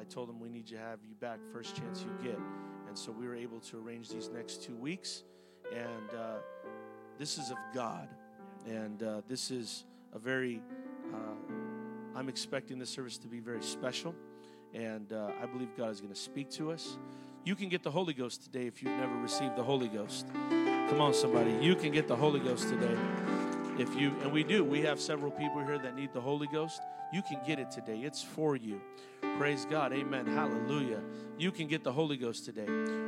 I told them we need to have you back first chance you get. And so we were able to arrange these next two weeks. And uh, this is of God. And uh, this is a very, uh, I'm expecting this service to be very special. And uh, I believe God is going to speak to us. You can get the Holy Ghost today if you've never received the Holy Ghost. Come on, somebody. You can get the Holy Ghost today. If you, and we do, we have several people here that need the Holy Ghost. You can get it today. It's for you. Praise God. Amen. Hallelujah. You can get the Holy Ghost today.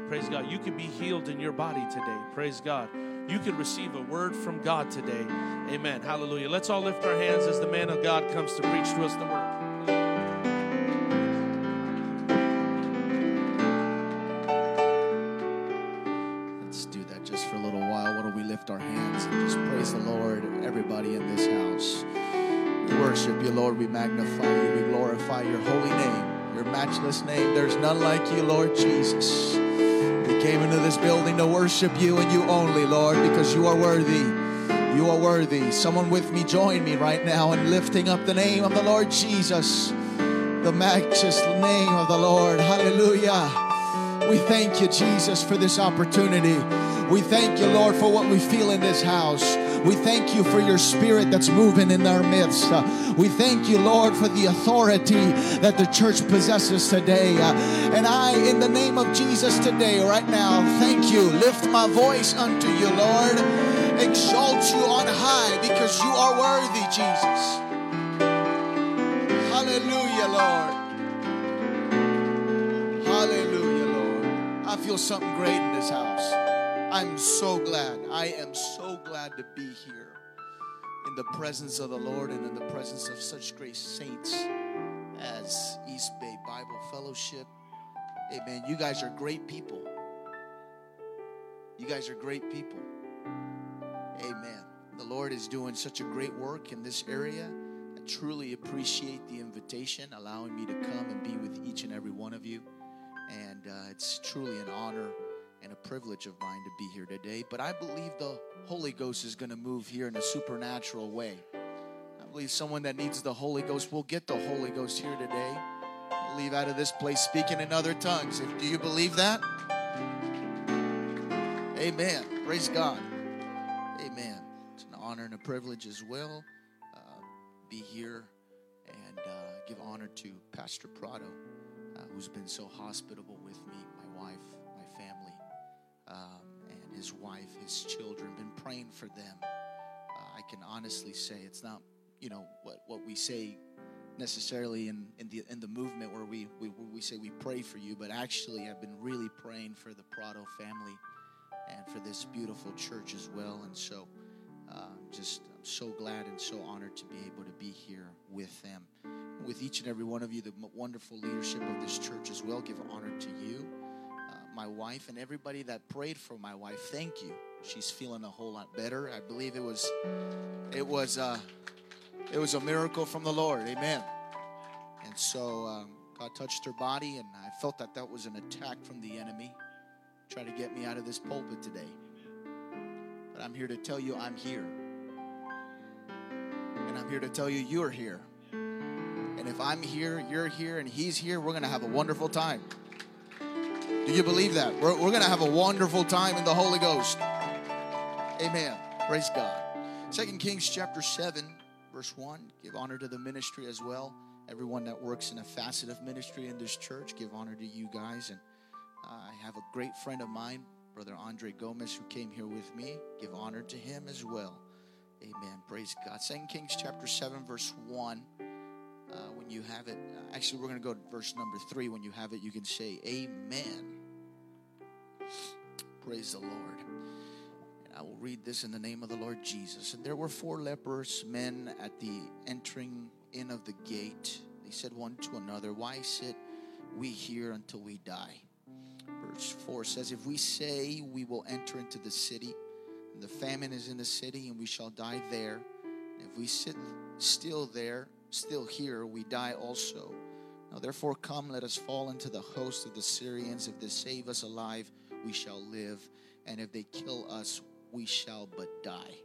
Praise God. You can be healed in your body today. Praise God. You can receive a word from God today. Amen. Hallelujah. Let's all lift our hands as the man of God comes to preach to us the word. Worship you, Lord. We magnify you. We glorify your holy name, your matchless name. There's none like you, Lord Jesus. We came into this building to worship you and you only, Lord, because you are worthy. You are worthy. Someone with me, join me right now in lifting up the name of the Lord Jesus, the matchless name of the Lord. Hallelujah. We thank you, Jesus, for this opportunity. We thank you, Lord, for what we feel in this house. We thank you for your spirit that's moving in our midst. Uh, we thank you, Lord, for the authority that the church possesses today. Uh, and I, in the name of Jesus today, right now, thank you. Lift my voice unto you, Lord. Exalt you on high because you are worthy, Jesus. Hallelujah, Lord. Hallelujah, Lord. I feel something great in this house. I'm so glad. I am so glad to be here in the presence of the Lord and in the presence of such great saints as East Bay Bible Fellowship. Amen. You guys are great people. You guys are great people. Amen. The Lord is doing such a great work in this area. I truly appreciate the invitation, allowing me to come and be with each and every one of you. And uh, it's truly an honor and a privilege of mine to be here today. But I believe the Holy Ghost is going to move here in a supernatural way. I believe someone that needs the Holy Ghost will get the Holy Ghost here today. Leave out of this place speaking in other tongues. Do you believe that? Amen. Praise God. Amen. It's an honor and a privilege as well. Uh, be here and uh, give honor to Pastor Prado, uh, who's been so hospitable with me, my wife, um, and his wife, his children. Been praying for them. Uh, I can honestly say it's not, you know, what what we say necessarily in, in the in the movement where we, we we say we pray for you, but actually I've been really praying for the Prado family and for this beautiful church as well. And so, uh, just I'm so glad and so honored to be able to be here with them, with each and every one of you, the wonderful leadership of this church as well. Give honor to you, my wife, and everybody that prayed for my wife. Thank you. She's feeling a whole lot better. I believe it was, it was, uh, it was a miracle from the Lord. Amen. And so um, God touched her body, and I felt that that was an attack from the enemy try to get me out of this pulpit today. But I'm here to tell you I'm here. And I'm here to tell you you're here. And if I'm here, you're here, and he's here, we're going to have a wonderful time. Do you believe that? We're, we're going to have a wonderful time in the Holy Ghost. Amen. Praise God. Second Kings chapter 7, verse 1. Give honor to the ministry as well. Everyone that works in a facet of ministry in this church, give honor to you guys. And uh, I have a great friend of mine, Brother Andre Gomez, who came here with me. Give honor to him as well. Amen. Praise God. Second Kings chapter 7, verse 1. Uh, when you have it, uh, actually, we're going to go to verse number 3. When you have it, you can say, Amen. Praise the Lord. And I will read this in the name of the Lord Jesus. And there were four leprous men at the entering in of the gate. They said one to another, Why sit we here until we die? Verse 4 says, If we say we will enter into the city, and the famine is in the city, and we shall die there, and if we sit still there, still here, we die also. Now therefore, come, let us fall into the host of the Syrians. If they save us alive, we shall live, and if they kill us, we shall but die.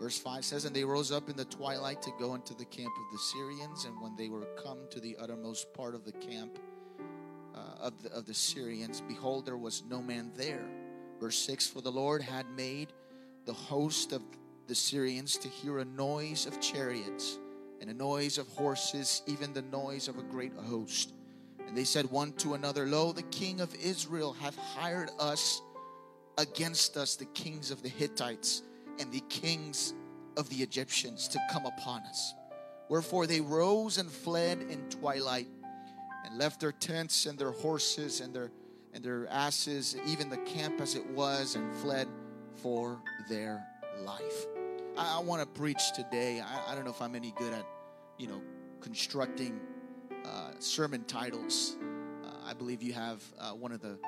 Verse 5 says, And they rose up in the twilight to go into the camp of the Syrians, and when they were come to the uttermost part of the camp, uh, of, the, of the Syrians, behold, there was no man there. Verse 6 For the Lord had made the host of the Syrians to hear a noise of chariots and a noise of horses, even the noise of a great host. And they said one to another, Lo, the king of Israel hath hired us against us, the kings of the Hittites and the kings of the Egyptians, to come upon us. Wherefore they rose and fled in twilight and left their tents and their horses and their and their asses, even the camp as it was, and fled for their life. I, I want to preach today. I, I, don't know if I'm any good at, you know, constructing uh, sermon titles. Uh, I believe you have uh, one of the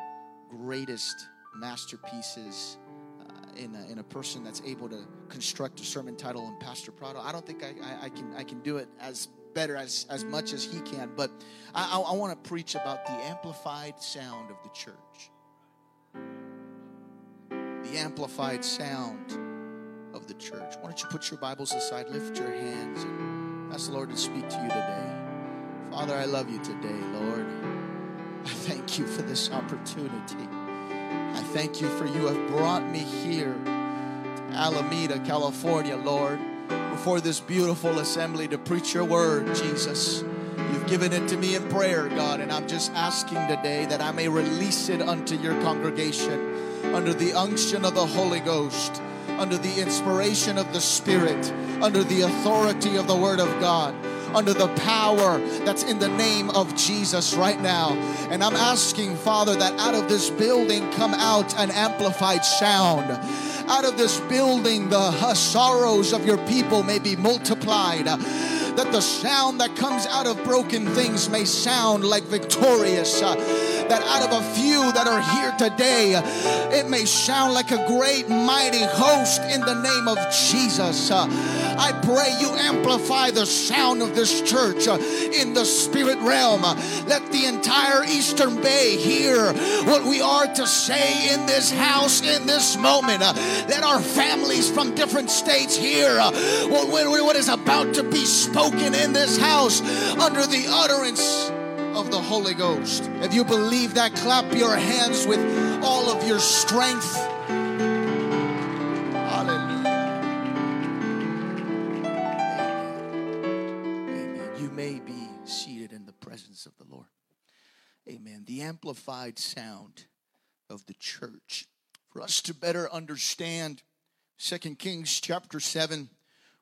greatest masterpieces uh, in a, in a person that's able to construct a sermon title in Pastor Prado. I don't think I, I, I can I can do it as better as, as much as he can. But I, I want to preach about the amplified sound of the church. The amplified sound of the church. Why don't you put your Bibles aside, lift your hands, and ask the Lord to speak to you today. Father, I love you today, Lord. I thank you for this opportunity. I thank you for you have brought me here to Alameda, California, Lord before this beautiful assembly to preach your word, Jesus. You've given it to me in prayer, God, and I'm just asking today that I may release it unto your congregation under the unction of the Holy Ghost, under the inspiration of the Spirit, under the authority of the Word of God under the power that's in the name of Jesus right now. And I'm asking, Father, that out of this building come out an amplified sound out of this building, the sorrows of your people may be multiplied. Uh, that the sound that comes out of broken things may sound like victorious. Uh, that out of a few that are here today, it may sound like a great, mighty host in the name of Jesus. Uh, I pray you amplify the sound of this church uh, in the spirit realm. Let the entire Eastern Bay hear what we are to say in this house in this moment. Uh, let our families from different states hear what, what is about to be spoken in this house under the utterance of the Holy Ghost. If you believe that, clap your hands with all of your strength. Presence of the Lord. Amen. The amplified sound of the church. For us to better understand Second Kings chapter 7,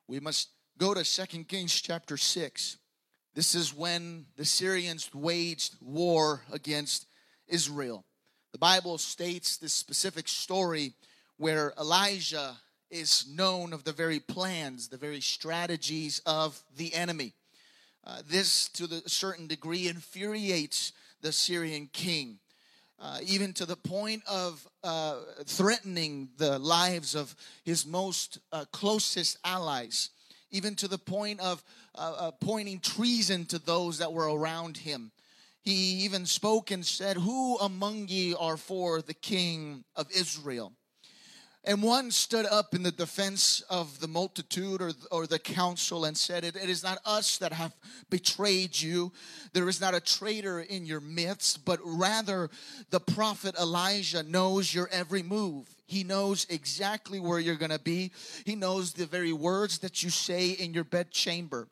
we must go to Second Kings chapter 6. This is when the Syrians waged war against Israel. The Bible states this specific story where Elijah is known of the very plans, the very strategies of the enemy. Uh, this, to a certain degree, infuriates the Syrian king, uh, even to the point of uh, threatening the lives of his most uh, closest allies even to the point of uh, uh, pointing treason to those that were around him. He even spoke and said, Who among ye are for the king of Israel? And one stood up in the defense of the multitude or, or the council and said, it, it is not us that have betrayed you. There is not a traitor in your midst, but rather the prophet Elijah knows your every move. He knows exactly where you're going to be. He knows the very words that you say in your bedchamber.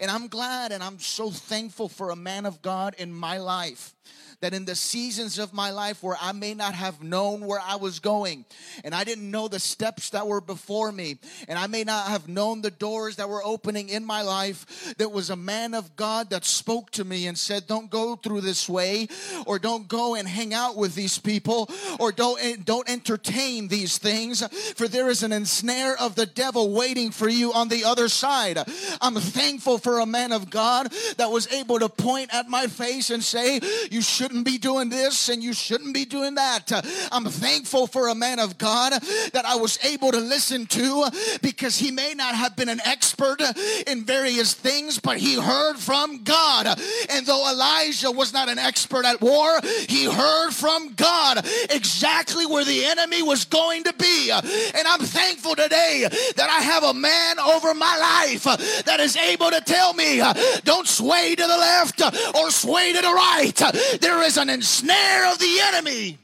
And I'm glad and I'm so thankful for a man of God in my life that in the seasons of my life where I may not have known where I was going and I didn't know the steps that were before me and I may not have known the doors that were opening in my life, there was a man of God that spoke to me and said, Don't go through this way or don't go and hang out with these people or don't, eh, don't entertain these things for there is an ensnare of the devil waiting for you on the other side. I'm thankful for a man of God that was able to point at my face and say, You shouldn't be doing this and you shouldn't be doing that. I'm thankful for a man of God that I was able to listen to because he may not have been an expert in various things, but he heard from God. And though Elijah was not an expert at war, he heard from God exactly where the enemy was going to be. And I'm thankful today that I have a man over my life that is able to tell me uh, don't sway to the left uh, or sway to the right. There is an ensnare of the enemy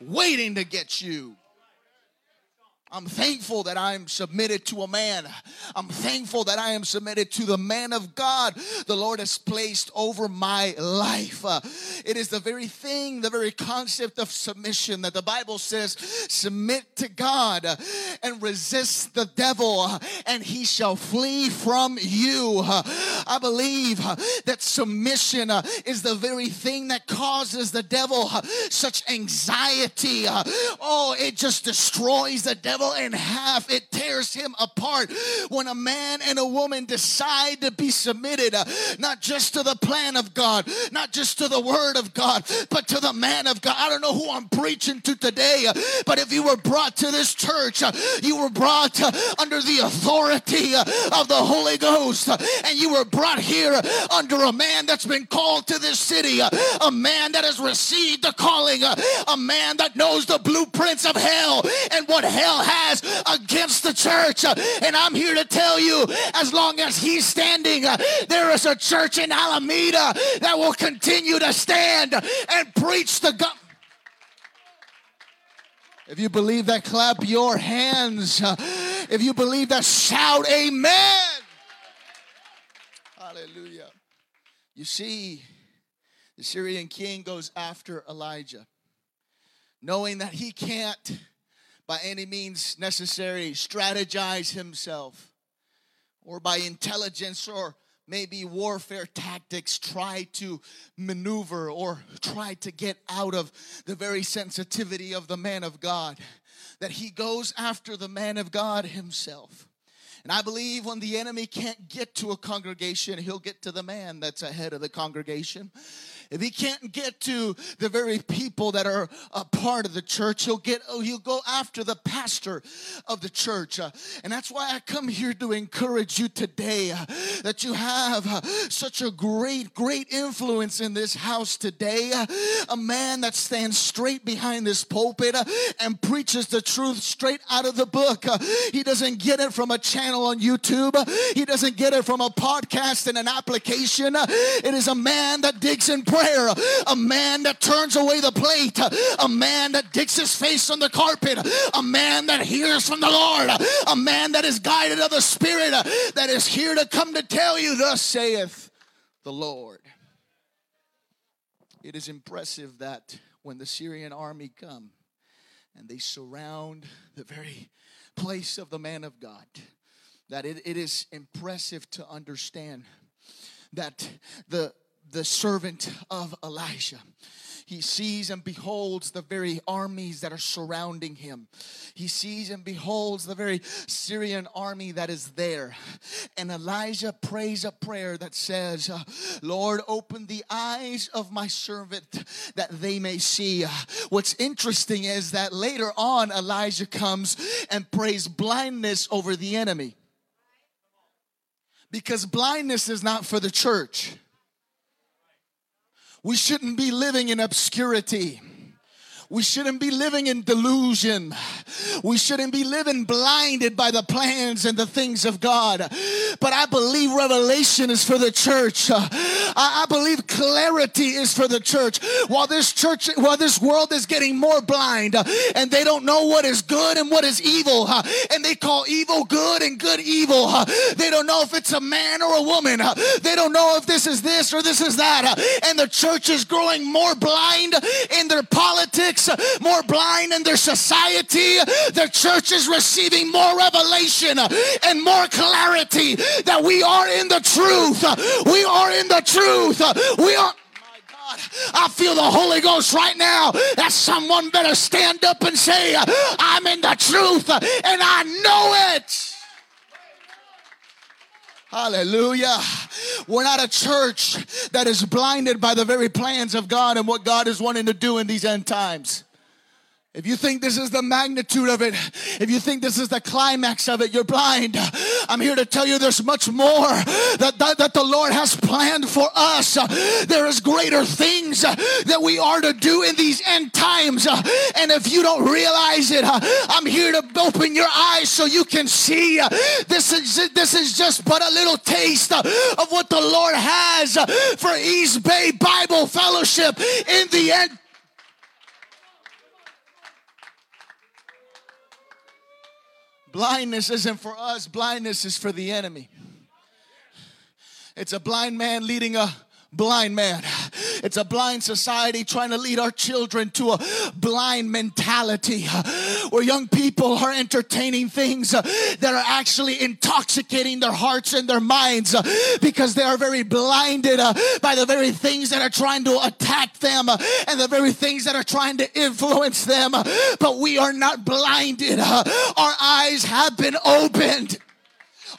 waiting to get you. I'm thankful that I am submitted to a man. I'm thankful that I am submitted to the man of God the Lord has placed over my life. Uh, it is the very thing, the very concept of submission that the Bible says submit to God and resist the devil, and he shall flee from you. I believe that submission uh, is the very thing that causes the devil uh, such anxiety. Uh, Oh, it just destroys the devil in half. It tears him apart when a man and a woman decide to be submitted, uh, not just to the plan of God, not just to the word of God, but to the man of God. I don't know who I'm preaching to today, uh, but if you were brought to this church, uh, you were brought uh, under the authority uh, of the Holy Ghost, uh, and you were brought here under a man that's been called to this city, a man that has received the calling, a man that knows the blueprints of hell and what hell has against the church. And I'm here to tell you, as long as he's standing, there is a church in Alameda that will continue to stand and preach the gospel. If you believe that, clap your hands. If you believe that, shout amen. Hallelujah. You see, the Syrian king goes after Elijah, knowing that he can't, by any means necessary, strategize himself, or by intelligence or maybe warfare tactics try to maneuver or try to get out of the very sensitivity of the man of God. That he goes after the man of God himself. And I believe when the enemy can't get to a congregation, he'll get to the man that's ahead of the congregation. If he can't get to the very people that are a part of the church, he'll get oh, he'll go after the pastor of the church. Uh, and that's why I come here to encourage you today uh, that you have uh, such a great, great influence in this house today. A man that stands straight behind this pulpit and preaches the truth straight out of the book. He doesn't get it from a channel on YouTube. He doesn't get it from a podcast and an application. It is a man that digs in prayer, a man that turns away the plate, a man that digs his face on the carpet, a man that hears from the Lord, a man that is guided of the Spirit, that is here to come to tell you, thus saith the Lord. It is impressive that when the Syrian army come and they surround the very place of the man of God, that it, it is impressive to understand that the the servant of Elijah. He sees and beholds the very armies that are surrounding him. He sees and beholds the very Syrian army that is there. And Elijah prays a prayer that says, Lord, open the eyes of my servant that they may see. What's interesting is that later on, Elijah comes and prays blindness over the enemy. Because blindness is not for the church. We shouldn't be living in obscurity. We shouldn't be living in delusion. We shouldn't be living blinded by the plans and the things of God. But I believe revelation is for the church. I, I believe clarity is for the church. While this church, while this world is getting more blind and they don't know what is good and what is evil, and they call evil good and good evil. They don't know if it's a man or a woman. They don't know if this is this or this is that. And the church is growing more blind in their politics, more blind in their society. The church is receiving more revelation and more clarity that we are in the truth. We are in the truth. We are. I feel the Holy Ghost right now that someone better stand up and say, I'm in the truth and I know it. Hallelujah. We're not a church that is blinded by the very plans of God and what God is wanting to do in these end times. If you think this is the magnitude of it, if you think this is the climax of it, you're blind. I'm here to tell you there's much more that, that, that the Lord has planned for us. There is greater things that we are to do in these end times. And if you don't realize it, I'm here to open your eyes so you can see this is, this is just but a little taste of what the Lord has for East Bay Bible Fellowship in the end Blindness isn't for us, blindness is for the enemy. It's a blind man leading a blind man. It's a blind society trying to lead our children to a blind mentality where young people are entertaining things that are actually intoxicating their hearts and their minds because they are very blinded by the very things that are trying to attack them and the very things that are trying to influence them. But we are not blinded. Our eyes have been opened.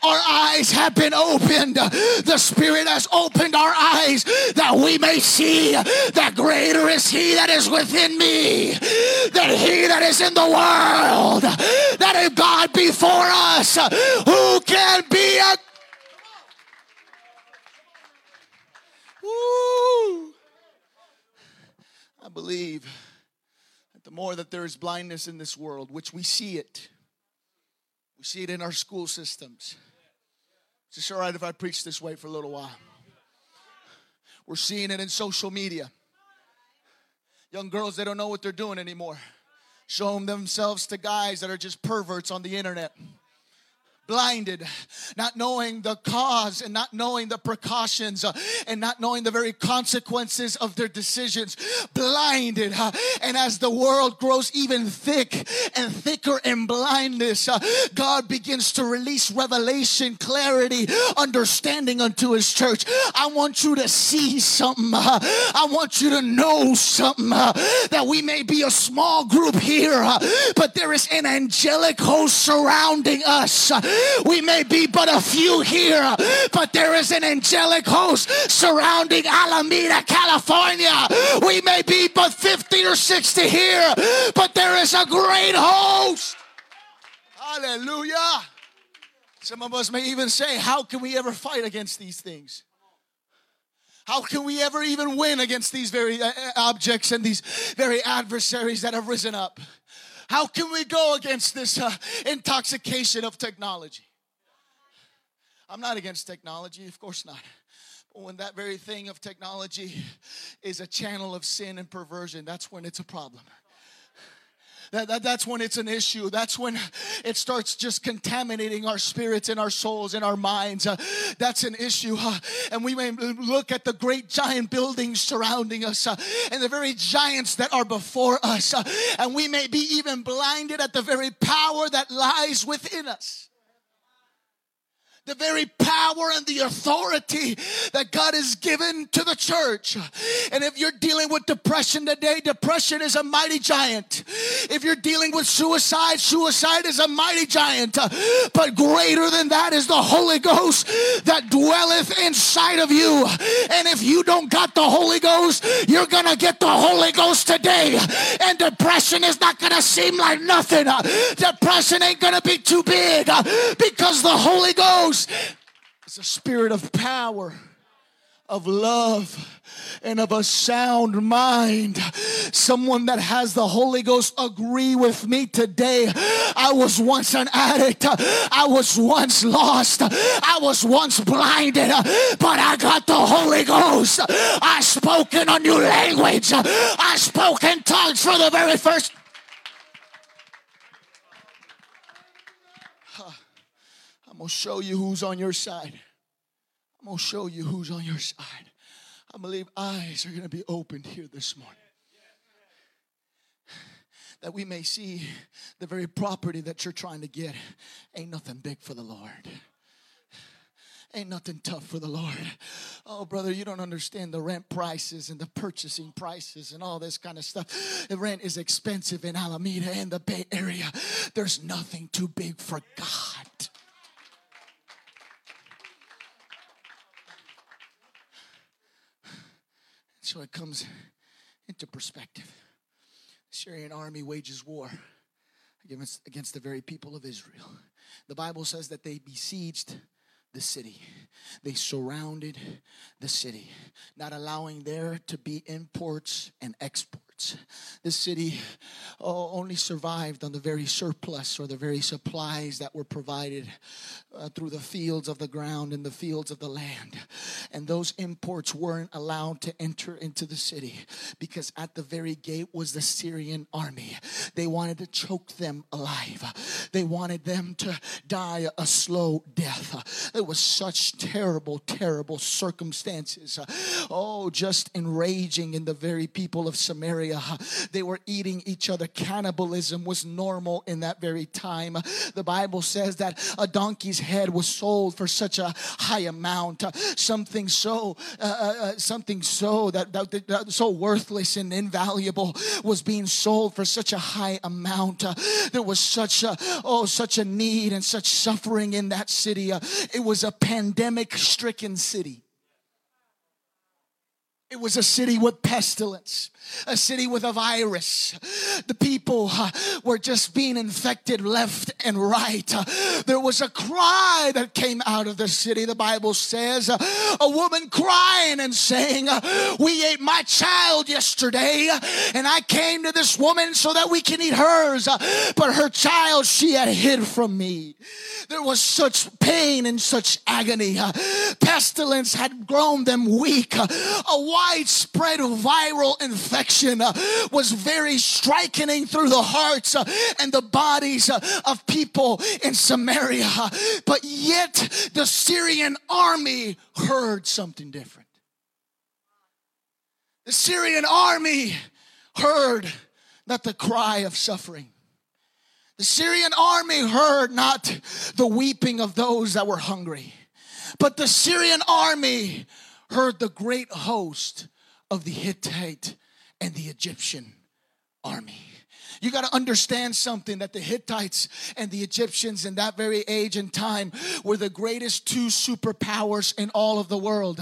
Our eyes have been opened. The Spirit has opened our eyes that we may see that greater is He that is within me than He that is in the world. That if God be for us, who can be a Woo. I believe that the more that there is blindness in this world, which we see it, we see it in our school systems. Is this all right if I preach this way for a little while? We're seeing it in social media. Young girls, they don't know what they're doing anymore. Showing themselves to guys that are just perverts on the internet blinded, not knowing the cause and not knowing the precautions uh, and not knowing the very consequences of their decisions. Blinded. Uh, and as the world grows even thick and thicker in blindness, uh, God begins to release revelation, clarity, understanding unto His church. I want you to see something. I want you to know something that we may be a small group here, but there is an angelic host surrounding us we may be but a few here, but there is an angelic host surrounding Alameda, California. We may be but 50 or 60 here, but there is a great host. Hallelujah. Some of us may even say, How can we ever fight against these things? How can we ever even win against these very uh, uh, objects and these very adversaries that have risen up? How can we go against this uh, intoxication of technology? I'm not against technology, of course not. But when that very thing of technology is a channel of sin and perversion, that's when it's a problem. That, that, that's when it's an issue. That's when it starts just contaminating our spirits and our souls and our minds. Uh, that's an issue. Uh, and we may look at the great giant buildings surrounding us uh, and the very giants that are before us. Uh, and we may be even blinded at the very power that lies within us the very power and the authority that God has given to the church. And if you're dealing with depression today, depression is a mighty giant. If you're dealing with suicide, suicide is a mighty giant. But greater than that is the Holy Ghost that dwelleth inside of you. And if you don't got the Holy Ghost, you're going to get the Holy Ghost today. And depression is not going to seem like nothing. Depression ain't going to be too big because the Holy Ghost Ghost is a spirit of power, of love, and of a sound mind. Someone that has the Holy Ghost agree with me today. I was once an addict. I was once lost. I was once blinded, but I got the Holy Ghost. I spoke in a new language. I spoke in tongues for the very first going to show you who's on your side. I'm going to show you who's on your side. I believe eyes are going to be opened here this morning. That we may see the very property that you're trying to get ain't nothing big for the Lord. Ain't nothing tough for the Lord. Oh, brother, you don't understand the rent prices and the purchasing prices and all this kind of stuff. The rent is expensive in Alameda and the Bay Area. There's nothing too big for God. So it comes into perspective. The Syrian army wages war against, against the very people of Israel. The Bible says that they besieged the city. They surrounded the city, not allowing there to be imports and exports. This city oh, only survived on the very surplus or the very supplies that were provided uh, through the fields of the ground and the fields of the land. And those imports weren't allowed to enter into the city because at the very gate was the Syrian army. They wanted to choke them alive, they wanted them to die a slow death. It was such terrible, terrible circumstances. Oh, just enraging in the very people of Samaria. They were eating each other. Cannibalism was normal in that very time. The Bible says that a donkey's head was sold for such a high amount, something so, uh, uh, uh, something so that, that, that, so worthless and invaluable was being sold for such a high amount. There was such a oh, such a need and such suffering in that city. It was a pandemic-stricken city. It was a city with pestilence, a city with a virus. The people uh, were just being infected left and right. Uh, there was a cry that came out of the city. The Bible says uh, a woman crying and saying, We ate my child yesterday, and I came to this woman so that we can eat hers, but her child she had hid from me. There was such pain and such agony. Pestilence had grown them weak. A widespread viral infection uh, was very striking through the hearts uh, and the bodies uh, of people in Samaria. But yet the Syrian army heard something different. The Syrian army heard not the cry of suffering. The Syrian army heard not the weeping of those that were hungry, but the Syrian army heard the great host of the Hittite and the Egyptian army. You got to understand something that the Hittites and the Egyptians in that very age and time were the greatest two superpowers in all of the world.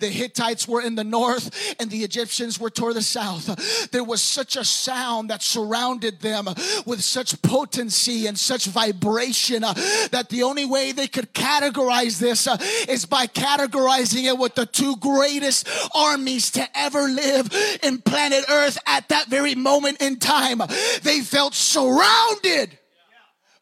The Hittites were in the north and the Egyptians were toward the south. There was such a sound that surrounded them with such potency and such vibration uh, that the only way they could categorize this uh, is by categorizing it with the two greatest armies to ever live in planet Earth at that very moment in time. They felt surrounded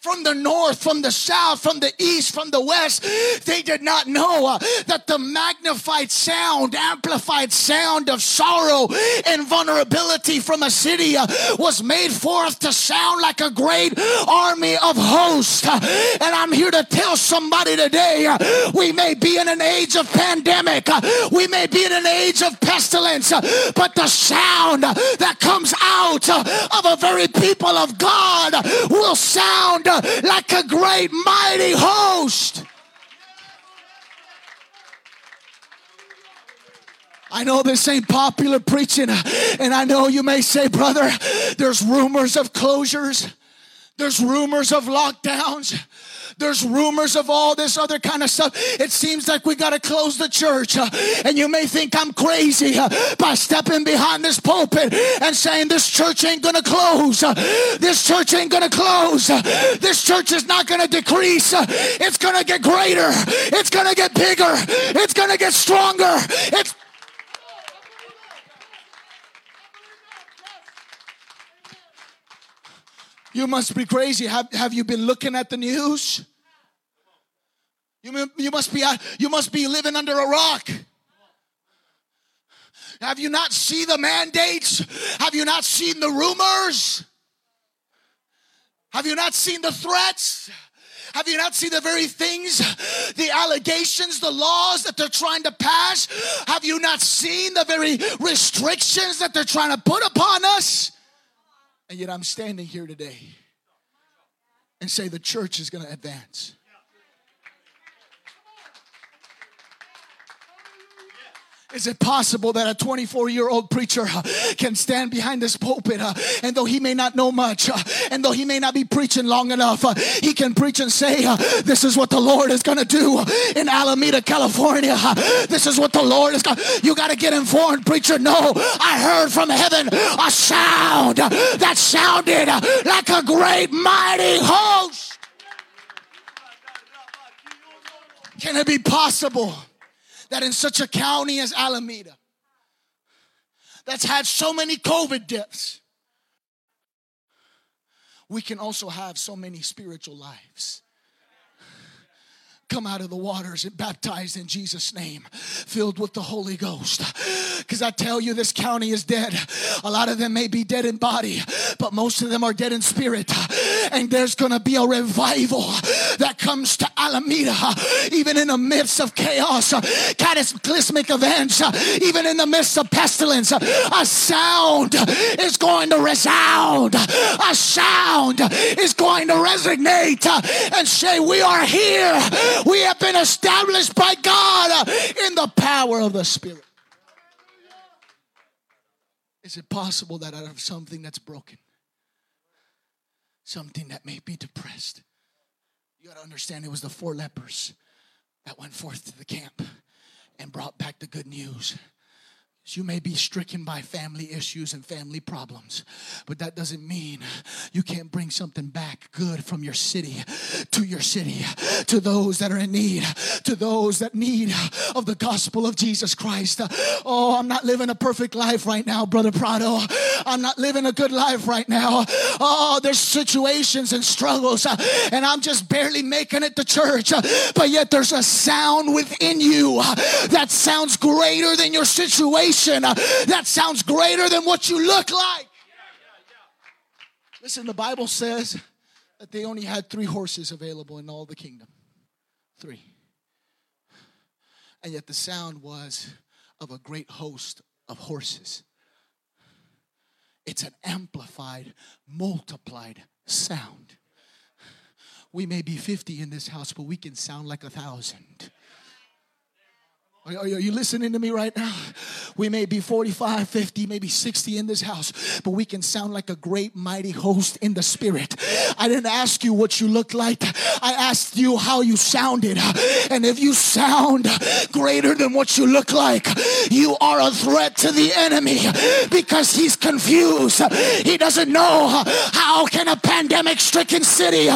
from the north, from the south, from the east, from the west. They did not know uh, that the magnified sound, amplified sound of sorrow and vulnerability from a city uh, was made forth to sound like a great army of hosts. Uh, and I'm here to tell somebody today uh, we may be in an age of pandemic, we may be in an age of pestilence, but the sound that comes out of a very people of God will sound like a great mighty host. I know this ain't popular preaching, and I know you may say, brother, there's rumors of closures, there's rumors of lockdowns. There's rumors of all this other kind of stuff. It seems like we got to close the church. Uh, and you may think I'm crazy uh, by stepping behind this pulpit and saying this church ain't going to close. Uh, this church ain't going to close. This church is not going to decrease. It's going to get greater. It's going to get bigger. It's going to get stronger. It's You must be crazy. Have, have you been looking at the news? You, you, must be, uh, you must be living under a rock. Have you not seen the mandates? Have you not seen the rumors? Have you not seen the threats? Have you not seen the very things, the allegations, the laws that they're trying to pass? Have you not seen the very restrictions that they're trying to put upon us? And yet I'm standing here today and say the church is going to advance. Is it possible that a 24 year old preacher uh, can stand behind this pulpit uh, and though he may not know much uh, and though he may not be preaching long enough, he can preach and say, This is what the Lord is going to do in Alameda, California. This is what the Lord is going You got to get informed, preacher. No, I heard from heaven a sound that sounded like a great mighty host. Can it be possible? That in such a county as Alameda, that's had so many COVID deaths, we can also have so many spiritual lives come out of the waters and baptized in Jesus' name, filled with the Holy Ghost. Because I tell you, this county is dead. A lot of them may be dead in body, but most of them are dead in spirit. And there's going to be a revival that comes to Alameda, even in the midst of chaos, cataclysmic events, even in the midst of pestilence. A sound is going to resound, a sound is going to resonate and say, We are here we have been established by God in the power of the Spirit. Is it possible that out of something that's broken, something that may be depressed, you got to understand it was the four lepers that went forth to the camp and brought back the good news. You may be stricken by family issues and family problems, but that doesn't mean you can't bring something back good from your city to your city, to those that are in need, to those that need of the gospel of Jesus Christ. Oh, I'm not living a perfect life right now, Brother Prado. I'm not living a good life right now. Oh, there's situations and struggles, and I'm just barely making it to church, but yet there's a sound within you that sounds greater than your situation uh, that sounds greater than what you look like. Listen, the Bible says that they only had three horses available in all the kingdom. Three. And yet the sound was of a great host of horses. It's an amplified, multiplied sound. We may be 50 in this house, but we can sound like a thousand. Are you listening to me right now? We may be 45, 50, maybe 60 in this house, but we can sound like a great, mighty host in the spirit. I didn't ask you what you look like, I asked you how you sounded. And if you sound greater than what you look like, you are a threat to the enemy because he's confused. He doesn't know how can a pandemic stricken city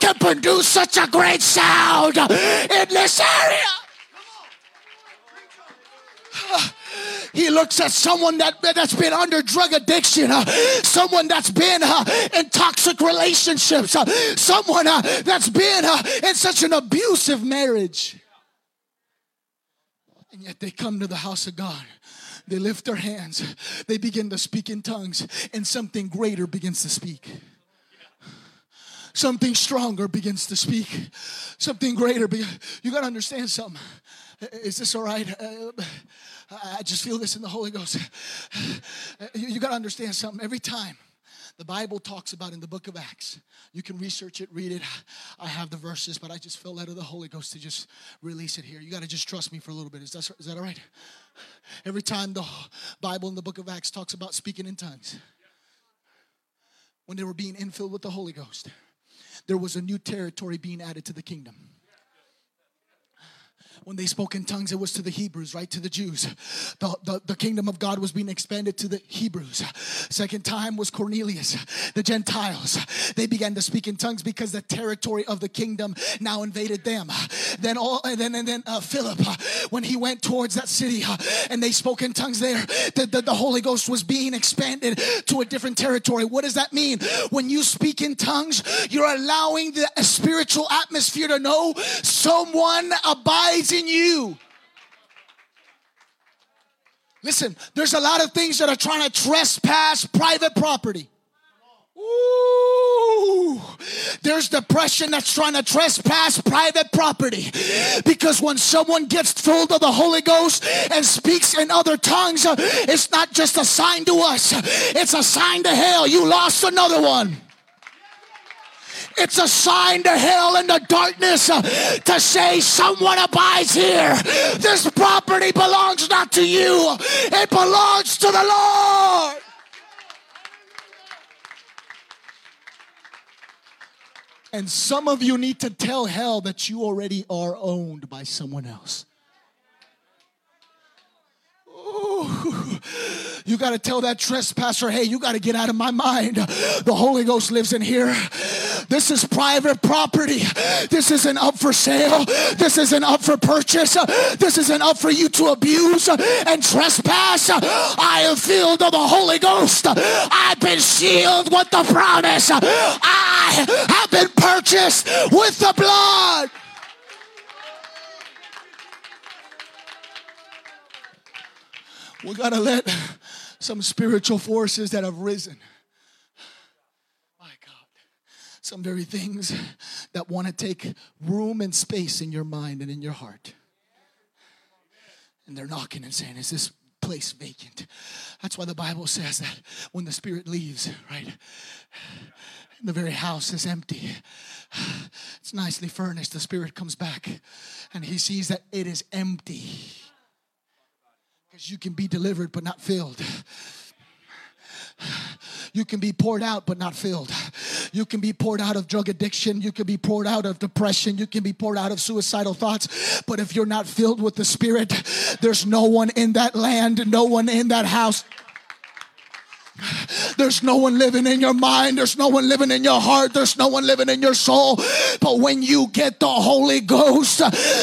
can produce such a great sound in this area. He looks at someone that, that's been under drug addiction, uh, someone that's been uh, in toxic relationships, uh, someone uh, that's been uh, in such an abusive marriage. And yet they come to the house of God. They lift their hands. They begin to speak in tongues, and something greater begins to speak something stronger begins to speak. Something greater. You got to understand something. Is this all right? I just feel this in the Holy Ghost. You, you got to understand something. Every time the Bible talks about in the book of Acts, you can research it, read it. I have the verses, but I just feel led of the Holy Ghost to just release it here. You got to just trust me for a little bit. Is that, is that all right? Every time the Bible in the book of Acts talks about speaking in tongues, when they were being infilled with the Holy Ghost, there was a new territory being added to the kingdom when they spoke in tongues, it was to the Hebrews, right? To the Jews. The, the, the kingdom of God was being expanded to the Hebrews. Second time was Cornelius, the Gentiles. They began to speak in tongues because the territory of the kingdom now invaded them. Then all, and then and then uh, Philip, uh, when he went towards that city uh, and they spoke in tongues there, the, the, the Holy Ghost was being expanded to a different territory. What does that mean? When you speak in tongues, you're allowing the spiritual atmosphere to know someone abides in you. Listen, there's a lot of things that are trying to trespass private property. Ooh, there's depression that's trying to trespass private property. Because when someone gets filled of the Holy Ghost and speaks in other tongues, it's not just a sign to us, it's a sign to hell. You lost another one. It's a sign to hell and the darkness uh, to say, Someone abides here. This property belongs not to you, it belongs to the Lord. And some of you need to tell hell that you already are owned by someone else. You got to tell that trespasser, hey, you got to get out of my mind. The Holy Ghost lives in here. This is private property. This isn't up for sale. This isn't up for purchase. This isn't up for you to abuse and trespass. I am filled of the Holy Ghost. I've been sealed with the promise. I have been purchased with the blood. We got to let some spiritual forces that have risen. My God. Some very things that want to take room and space in your mind and in your heart. And they're knocking and saying, Is this place vacant? That's why the Bible says that when the Spirit leaves, right? the very house is empty. It's nicely furnished. The Spirit comes back and he sees that it is empty you can be delivered but not filled. You can be poured out but not filled. You can be poured out of drug addiction. You can be poured out of depression. You can be poured out of suicidal thoughts. But if you're not filled with the Spirit, there's no one in that land, no one in that house. There's no one living in your mind. There's no one living in your heart. There's no one living in your soul. But when you get the Holy Ghost,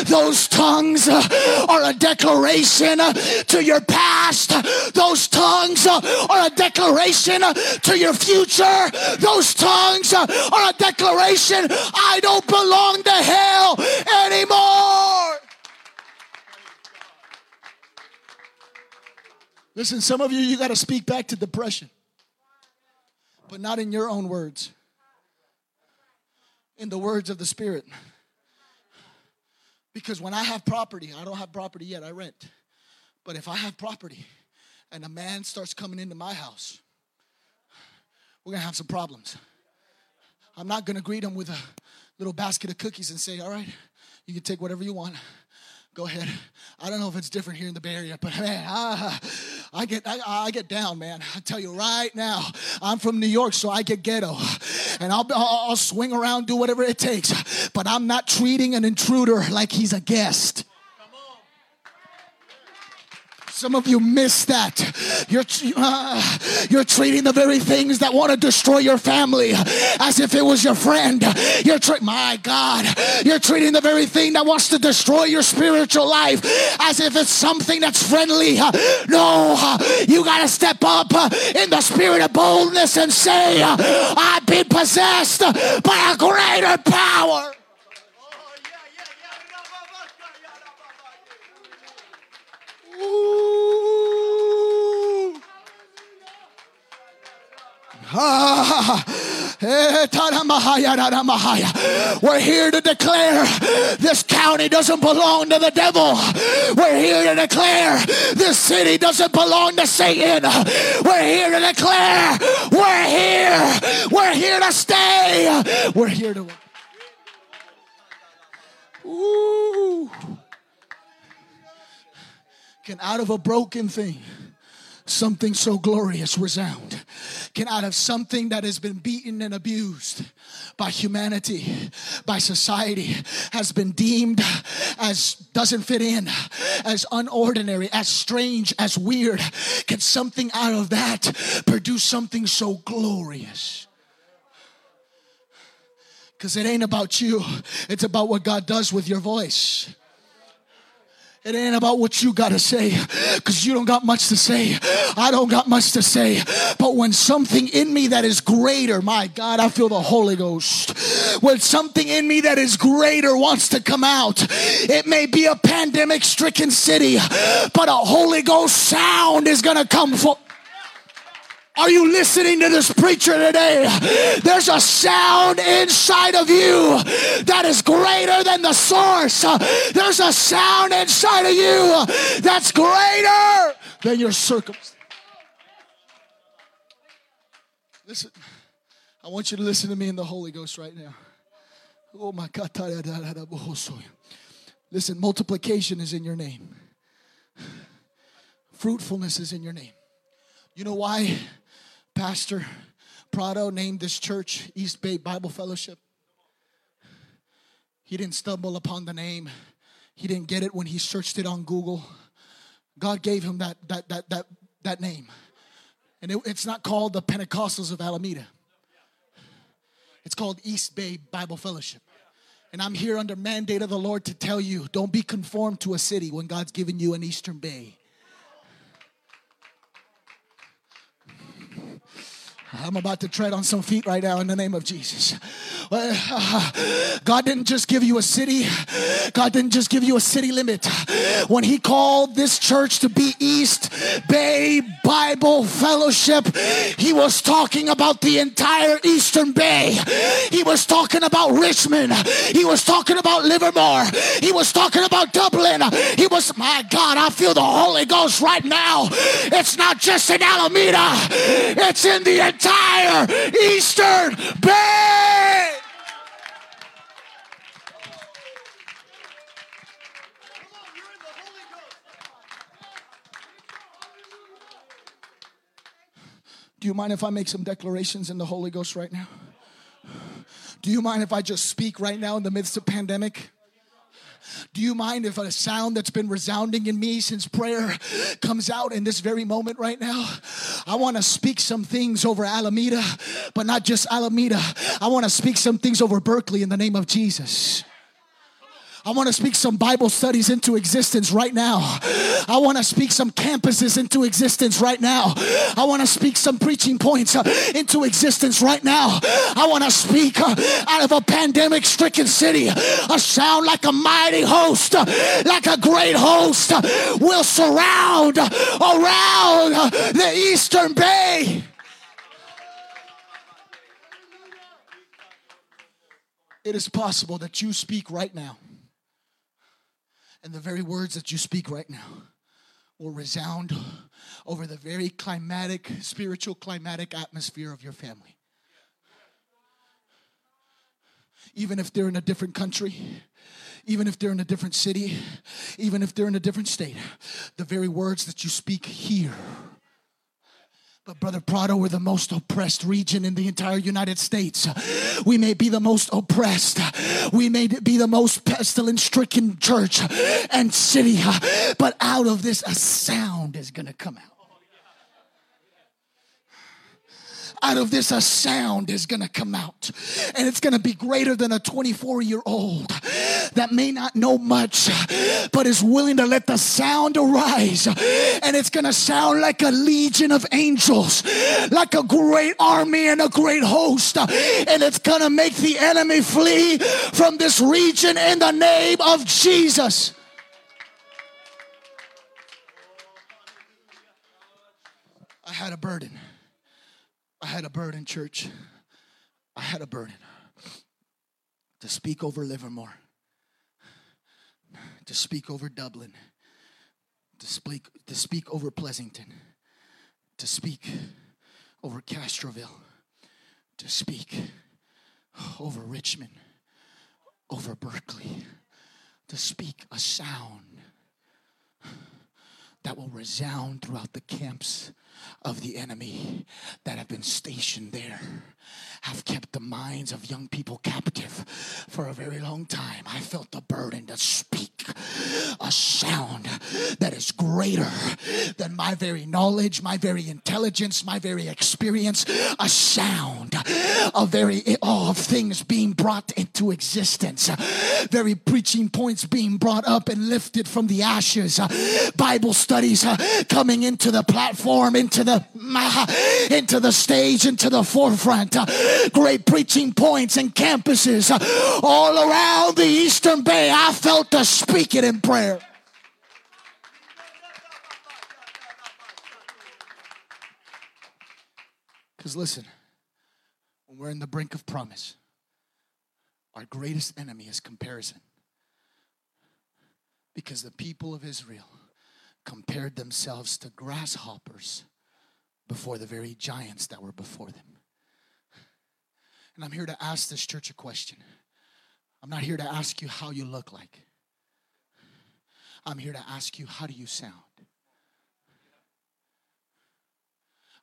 those tongues are a declaration to your past. Those tongues are a declaration to your future. Those tongues are a declaration I don't belong to hell anymore. Listen, some of you, you got to speak back to depression, but not in your own words, in the words of the Spirit. Because when I have property, I don't have property yet, I rent. But if I have property and a man starts coming into my house, we're gonna have some problems. I'm not gonna greet him with a little basket of cookies and say, All right, you can take whatever you want. Go ahead. I don't know if it's different here in the Bay Area, but man, I, I get I, I, get down, man. I tell you right now, I'm from New York, so I get ghetto, and I'll I'll swing around, do whatever it takes. But I'm not treating an intruder like he's a guest. Some of you miss that. You're, uh, you're treating the very things that want to destroy your family as if it was your friend. You're tra- my God, you're treating the very thing that wants to destroy your spiritual life as if it's something that's friendly. No, you got to step up in the spirit of boldness and say, I've been possessed by a greater power. Ah. Eh, we're here to declare this county doesn't belong to the devil. We're here to declare this city doesn't belong to Satan. We're here to declare we're here. We're here to stay. We're here to. Can out of a broken thing something so glorious resound? Can out of something that has been beaten and abused by humanity, by society, has been deemed as doesn't fit in, as unordinary, as strange, as weird, can something out of that produce something so glorious? Because it ain't about you, it's about what God does with your voice. It ain't about what you got to say because you don't got much to say. I don't got much to say. But when something in me that is greater, my God, I feel the Holy Ghost. When something in me that is greater wants to come out, it may be a pandemic stricken city, but a Holy Ghost sound is going to come forth. Are you listening to this preacher today? There's a sound inside of you that is greater than the source. There's a sound inside of you that's greater than your circumstance. Listen, I want you to listen to me in the Holy Ghost right now. Oh my God. Listen, multiplication is in your name. Fruitfulness is in your name. You know why Pastor Prado named this church East Bay Bible Fellowship? He didn't stumble upon the name. He didn't get it when he searched it on Google. God gave him that that that that that name. And it, it's not called the Pentecostals of Alameda. It's called East Bay Bible Fellowship. And I'm here under mandate of the Lord to tell you don't be conformed to a city when God's given you an Eastern Bay. I'm about to tread on some feet right now in the name of Jesus. Uh, God didn't just give you a city, God didn't just give you a city limit. When He called this church to be East Bay Bible Fellowship, He was talking about the entire Eastern Bay. He was talking about Richmond. He was talking about Livermore. He was talking about Dublin. He was, my God, I feel the Holy Ghost right now. It's not just in Alameda, it's in the entire Eastern Bay. Do you mind if I make some declarations in the Holy Ghost right now? Do you mind if I just speak right now in the midst of pandemic? Do you mind if a sound that's been resounding in me since prayer comes out in this very moment right now? I want to speak some things over Alameda, but not just Alameda. I want to speak some things over Berkeley in the name of Jesus. I want to speak some Bible studies into existence right now. I want to speak some campuses into existence right now. I want to speak some preaching points uh, into existence right now. I want to speak uh, out of a pandemic stricken city a sound like a mighty host, uh, like a great host will surround around the Eastern Bay. It is possible that you speak right now and the very words that you speak right now will resound over the very climatic, spiritual climatic atmosphere of your family. Even if they're in a different country, even if they're in a different city, even if they're in a different state, the very words that you speak here but, Brother Prado, we're the most oppressed region in the entire United States. We may be the most oppressed. We may be the most pestilence stricken church and city. But out of this, a sound is going to come out. Out of this a sound is going to come out. And it's going to be greater than a 24 year old that may not know much but is willing to let the sound arise. And it's going to sound like a legion of angels like a great army and a great host. And it's going to make the enemy flee from this region in the name of Jesus. I had a burden I had a burden, church. I had a burden to speak over Livermore, to speak over Dublin, to speak, to speak over Pleasanton, to speak over Castro Valley, to speak over Richmond, over Berkeley, to speak a sound that will resound throughout the camps of the enemy that have been stationed there have kept the minds of young people captive for a very long time. I felt the burden to speak a sound that is greater than my very knowledge, my very intelligence, my very experience. A sound of very oh, of things being brought into existence, very preaching points being brought up and lifted from the ashes, Bible studies uh, coming into the platform, into the uh, into the stage, into the forefront great preaching points and campuses uh, all around the Eastern Bay. I felt to speak it in prayer. Because listen, when we're in the brink of promise, our greatest enemy is comparison. Because the people of Israel compared themselves to grasshoppers before the very giants that were before them. And I'm here to ask this church a question. I'm not here to ask you how you look like. I'm here to ask you how do you sound?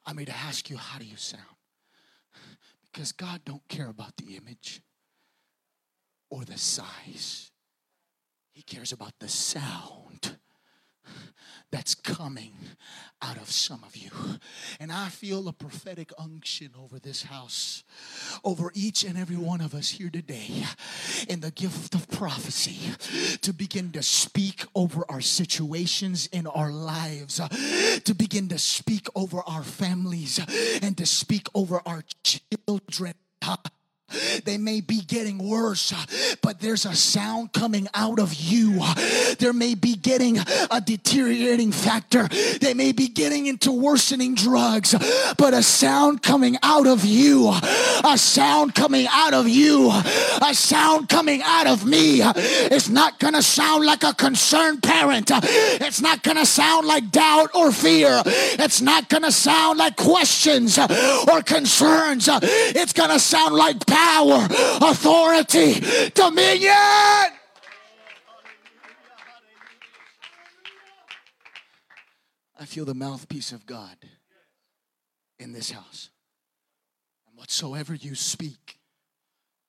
I'm here to ask you how do you sound? Because God don't care about the image or the size. He cares about the sound that's coming out of some of you. And I feel a prophetic unction over this house, over each and every one of us here today, in the gift of prophecy to begin to speak over our situations in our lives, to begin to speak over our families, and to speak over our children. They may be getting worse, but there's a sound coming out of you. There may be getting a deteriorating factor. They may be getting into worsening drugs, but a sound coming out of you. A sound coming out of you. A sound coming out of me. It's not going to sound like a concerned parent. It's not going to sound like doubt or fear. It's not going to sound like questions or concerns. It's going to sound like power, authority, dominion. I feel the mouthpiece of God in this house. And whatsoever you speak,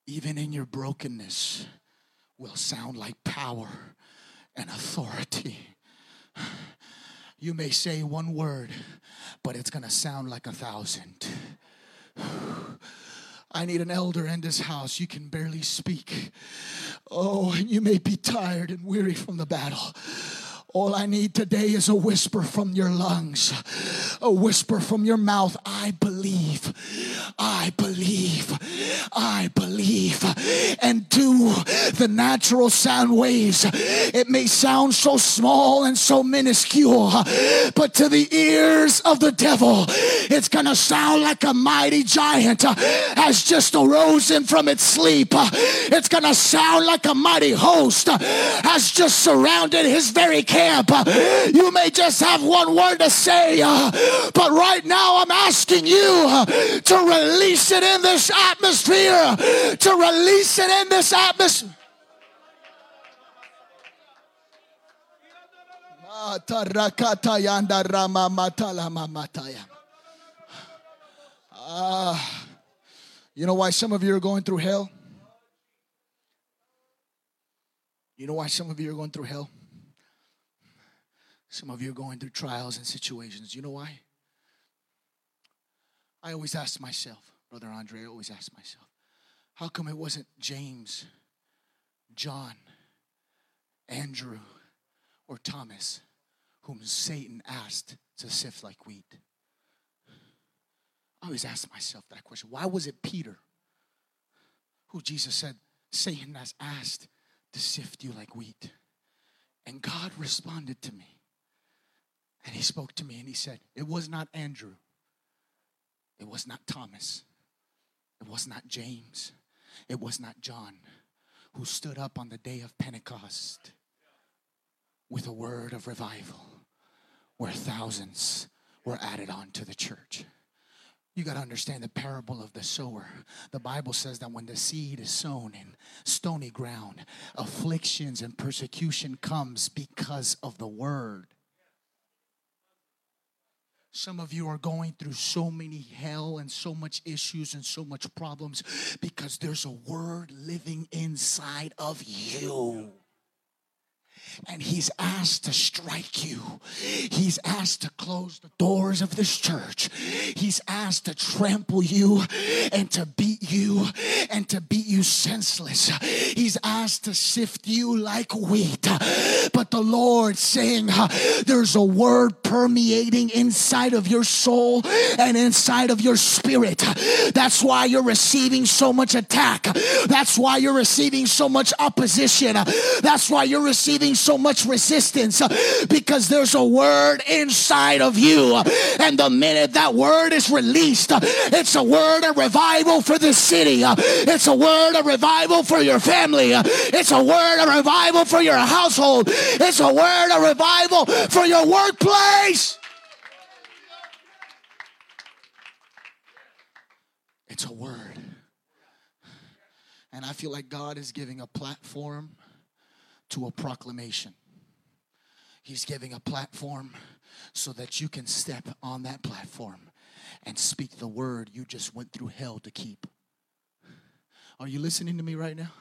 even in your brokenness, will sound like power and authority. You may say one word, but it's going to sound like a thousand. I need an elder in this house. You can barely speak. Oh, and you may be tired and weary from the battle. All I need today is a whisper from your lungs, a whisper from your mouth. I believe, I believe, I believe. And to the natural sound waves, it may sound so small and so minuscule, but to the ears of the devil, it's going to sound like a mighty giant has just arisen from its sleep. It's going to sound like a mighty host has just surrounded his very camp camp. You may just have one word to say, but right now I'm asking you to release it in this atmosphere, to release it in this atmosphere. Uh, you know why some of you are going through hell? You know why some of you are going through hell? Some of you are going through trials and situations. You know why? I always ask myself, Brother Andre, I always ask myself, how come it wasn't James, John, Andrew, or Thomas whom Satan asked to sift like wheat? I always ask myself that question. Why was it Peter who Jesus said, Satan has asked to sift you like wheat? And God responded to me. And he spoke to me and he said, It was not Andrew. It was not Thomas. It was not James. It was not John who stood up on the day of Pentecost with a word of revival where thousands were added on to the church. You got to understand the parable of the sower. The Bible says that when the seed is sown in stony ground, afflictions and persecution comes because of the word. Some of you are going through so many hell and so much issues and so much problems because there's a word living inside of you and he's asked to strike you. He's asked to close the doors of this church. He's asked to trample you and to beat you and to beat you senseless. He's asked to sift you like wheat. But the Lord saying, there's a word permeating inside of your soul and inside of your spirit. That's why you're receiving so much attack. That's why you're receiving so much opposition. That's why you're receiving so much resistance uh, because there's a word inside of you. And the minute that word is released, uh, it's a word of revival for the city. Uh, it's a word of revival for your family. It's a word of revival for your household. It's a word of revival for your workplace. It's a word. And I feel like God is giving a platform to a proclamation. He's giving a platform so that you can step on that platform and speak the word you just went through hell to keep. Are you listening to me right now?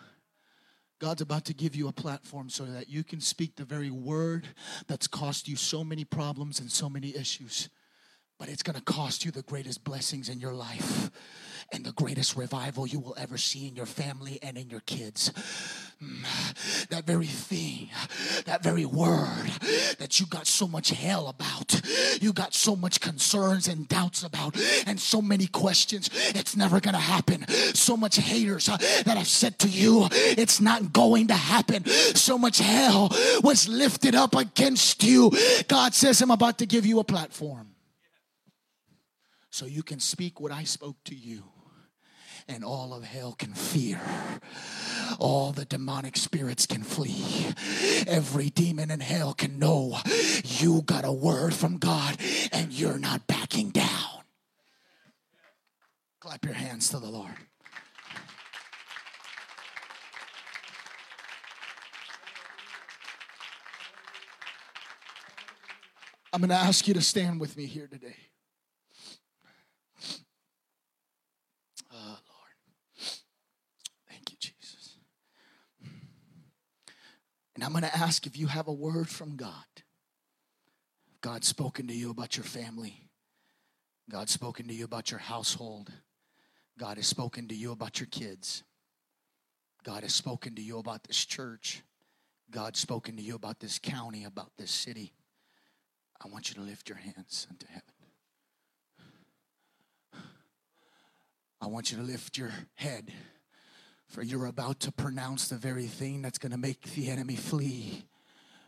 God's about to give you a platform so that you can speak the very word that's cost you so many problems and so many issues. But it's going to cost you the greatest blessings in your life and the greatest revival you will ever see in your family and in your kids. Mm, that very thing, that very word that you got so much hell about, you got so much concerns and doubts about, and so many questions, it's never gonna happen. So much haters uh, that have said to you, it's not going to happen. So much hell was lifted up against you. God says, I'm about to give you a platform so you can speak what I spoke to you and all of hell can fear. All the demonic spirits can flee. Every demon in hell can know you got a word from God and you're not backing down. Clap your hands to the Lord. I'm going to ask you to stand with me here today. To ask if you have a word from God. God's spoken to you about your family. God's spoken to you about your household. God has spoken to you about your kids. God has spoken to you about this church. God's spoken to you about this county, about this city. I want you to lift your hands unto heaven. I want you to lift your head. For you're about to pronounce the very thing that's going to make the enemy flee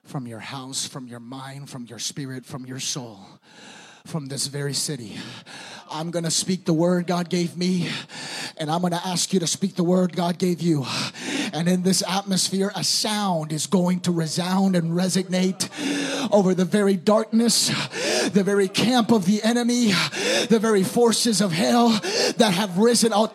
from your house, from your mind, from your spirit, from your soul, from this very city. I'm going to speak the word God gave me, and I'm going to ask you to speak the word God gave you. And in this atmosphere, a sound is going to resound and resonate over the very darkness, the very camp of the enemy, the very forces of hell that have risen. Oh,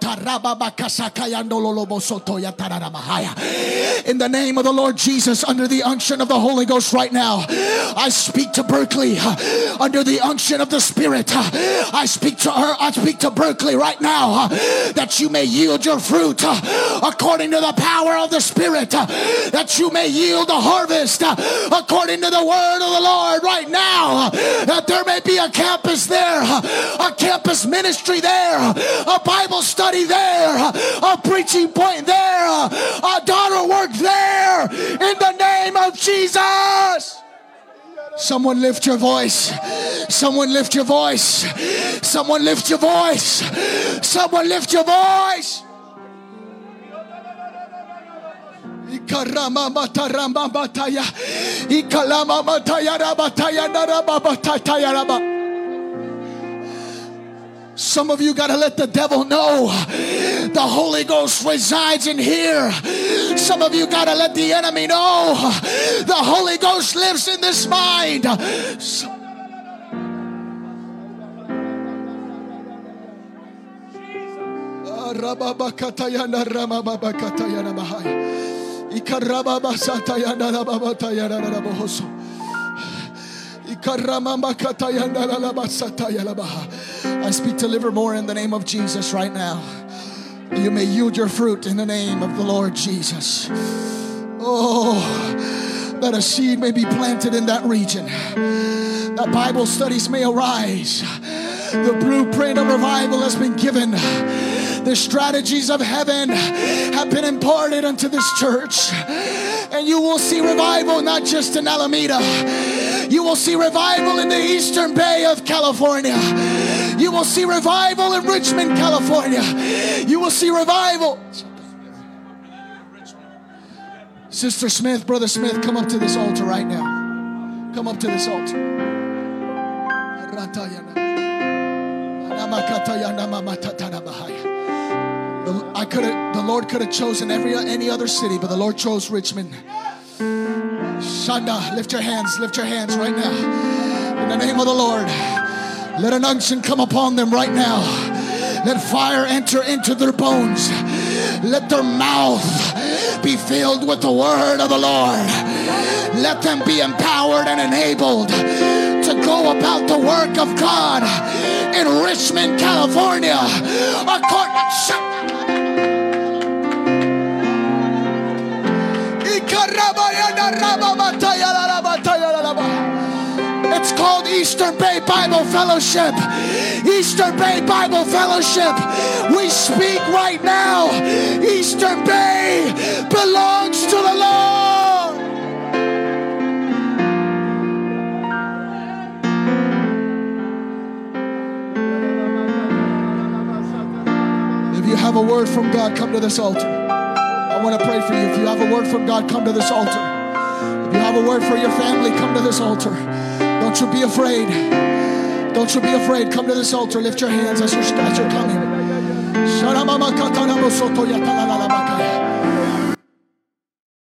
In the name of the Lord Jesus, under the unction of the Holy Ghost right now, I speak to Berkeley under the unction of the Spirit. I speak to her, I speak to Berkeley right now that you may yield your fruit according to the power of the Spirit, that you may yield the harvest according to the word of the Lord right now, there may be a campus there, a campus ministry there, a Bible study there, a preaching point there, a daughter work there, in the name of Jesus. Someone lift your voice. Someone lift your voice. Someone lift your voice. Someone lift your voice. Some of you got to let the devil know the Holy Ghost resides in here. Some of you got to let the enemy know the Holy Ghost lives in this mind. Some Rababakatayana. I speak to Livermore in the name of Jesus right now. You may yield your fruit in the name of the Lord Jesus. Oh, that a seed may be planted in that region, that Bible studies may arise. The blueprint of revival has been given. The strategies of heaven have been imparted unto this church. And you will see revival not just in Alameda, you will see revival in the eastern bay of California. You will see revival in Richmond, California. You will see revival. Sister Smith, Brother Smith, come up to this altar right now. Come up to this altar. I could have, the Lord could have chosen every any other city, but the Lord chose Richmond. Shanda, lift your hands, lift your hands right now. In the name of the Lord, let an unction come upon them right now. Let fire enter into their bones. Let their mouth be filled with the word of the Lord. Let them be empowered and enabled to go about the work of God in Richmond, California. It's called Eastern Bay Bible Fellowship. Eastern Bay Bible Fellowship. We speak right now. Eastern Bay belongs to the Lord. If you have a word from God, come to this altar. I want to pray for you. If you have a word from God, come to this altar. If you have a word for your family, come to this altar. Don't you be afraid. Don't you be afraid. Come to this altar. Lift your hands as you're, you're coming.